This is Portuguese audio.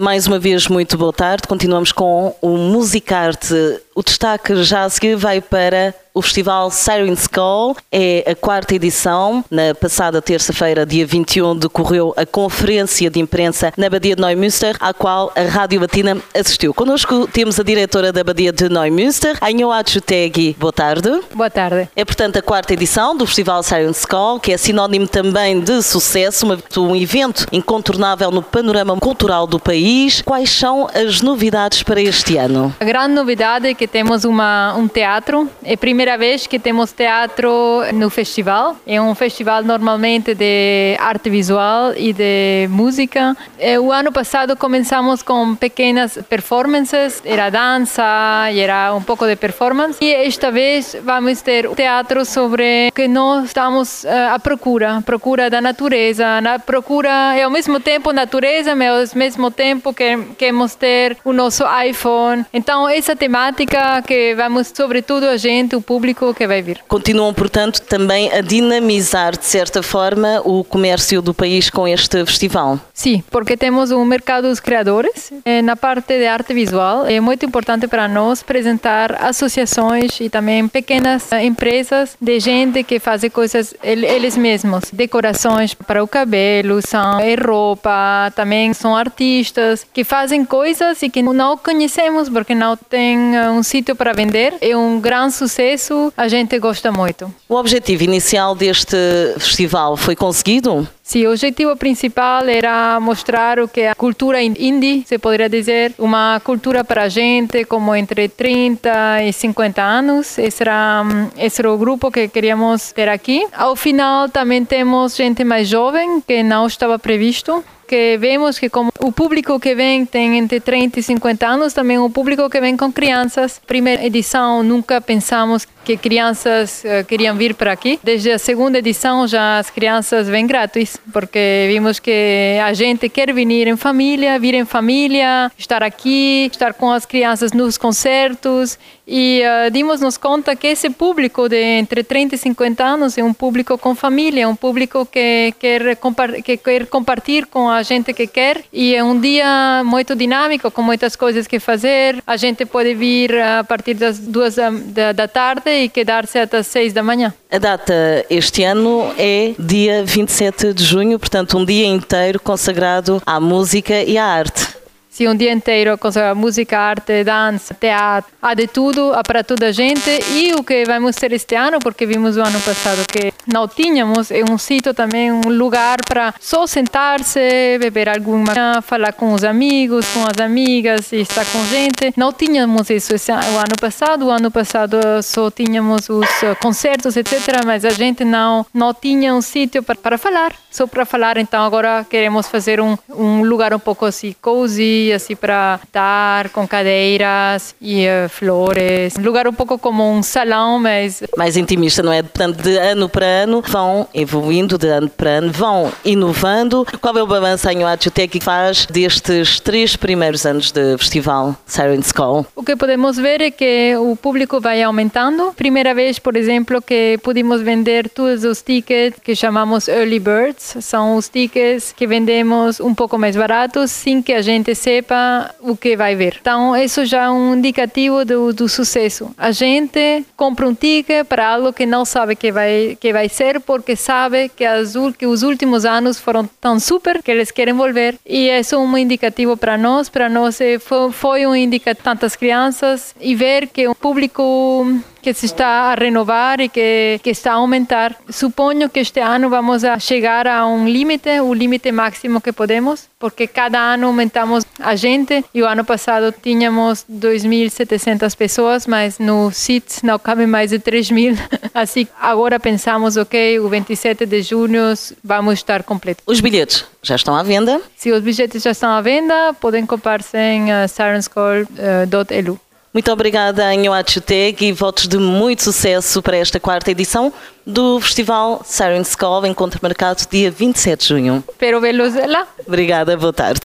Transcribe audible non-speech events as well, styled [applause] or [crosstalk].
Mais uma vez, muito boa tarde. Continuamos com o Musicarte. O destaque já a seguir vai para o Festival Siren Skull. É a quarta edição. Na passada terça-feira, dia 21, decorreu a conferência de imprensa na Badia de Neumünster, à qual a Rádio Batina assistiu. Connosco temos a diretora da Badia de Neumünster, Anhoa Chutegui. Boa tarde. Boa tarde. É, portanto, a quarta edição do Festival Siren Skull, que é sinónimo também de sucesso, um evento incontornável no panorama cultural do país. Quais são as novidades para este ano? A grande novidade é que temos uma, um teatro. É a primeira vez que temos teatro no festival. É um festival normalmente de arte visual e de música. É, o ano passado começamos com pequenas performances, era dança e era um pouco de performance. E esta vez vamos ter teatro sobre que nós estamos eh, à procura, procura da natureza, na procura é ao mesmo tempo natureza, mas ao mesmo tempo que queremos ter o nosso iPhone. Então essa temática que vamos, sobretudo a gente, o público que vai vir. Continuam, portanto, também a dinamizar, de certa forma, o comércio do país com este festival? Sim, porque temos um mercado dos criadores. Eh, na parte de arte visual, é muito importante para nós apresentar associações e também pequenas eh, empresas de gente que faz coisas eles mesmos. Decorações para o cabelo, são é roupa, também são artistas que fazem coisas e que não conhecemos porque não tem eh, um sítio para vender. É um grande sucesso, a gente gosta muito. O objetivo inicial deste festival foi conseguido? Sim, o objetivo principal era mostrar o que é a cultura indie, se poderia dizer, uma cultura para a gente como entre 30 e 50 anos. Esse era, esse era o grupo que queríamos ter aqui. Ao final também temos gente mais jovem que não estava previsto que vemos que como o público que vem tem entre 30 e 50 anos, também o público que vem com crianças. Primeira edição, nunca pensamos que crianças uh, queriam vir para aqui. Desde a segunda edição já as crianças vêm grátis, porque vimos que a gente quer vir em família, vir em família, estar aqui, estar com as crianças nos concertos e uh, dimos-nos conta que esse público de entre 30 e 50 anos é um público com família, um público que quer, que quer compartilhar com a gente que quer e é um dia muito dinâmico, com muitas coisas que fazer. A gente pode vir a partir das duas da, da tarde e quedar-se até as seis da manhã. A data este ano é dia 27 de junho, portanto um dia inteiro consagrado à música e à arte. Sim, um dia inteiro com música, arte, dança, teatro, há de tudo para toda a gente e o que vamos ter este ano, porque vimos o ano passado que não tínhamos, é um sítio também, um lugar para só sentar-se, beber alguma falar com os amigos, com as amigas e estar com gente. Não tínhamos isso esse, o ano passado, o ano passado só tínhamos os concertos, etc., mas a gente não, não tinha um sítio para, para falar, só para falar, então agora queremos fazer um, um lugar um pouco assim cozy, assim para estar com cadeiras e uh, flores. Um lugar um pouco como um salão, mas mais intimista, não é? Portanto, de ano para ano vão evoluindo, de ano para ano vão inovando. Qual é o balanço a que faz destes três primeiros anos de festival Siren School? O que podemos ver é que o público vai aumentando. Primeira vez, por exemplo, que pudimos vender todos os tickets que chamamos Early Birds. São os tickets que vendemos um pouco mais baratos, sem que a gente se sepa o que vai ver. Então, isso já é um indicativo do, do sucesso. A gente compra um ticket para algo que não sabe que vai, que vai ser, porque sabe que, as, que os últimos anos foram tão super que eles querem volver. E isso é um indicativo para nós. Para nós foi, foi um indicativo tantas crianças e ver que o público que se está a renovar e que, que está a aumentar. Suponho que este ano vamos a chegar a um limite, o limite máximo que podemos, porque cada ano aumentamos a gente e o ano passado tínhamos 2.700 pessoas, mas no SIT não cabe mais de 3.000. [laughs] Assim, agora pensamos, ok, o 27 de junho vamos estar completo. Os bilhetes já estão à venda? Se os bilhetes já estão à venda, podem comprar-se em uh, sirenscore.elu. Muito obrigada, Anho Achuteg, e votos de muito sucesso para esta quarta edição do Festival Siren School, encontro marcado dia 27 de junho. Espero vê-los lá. Obrigada, boa tarde.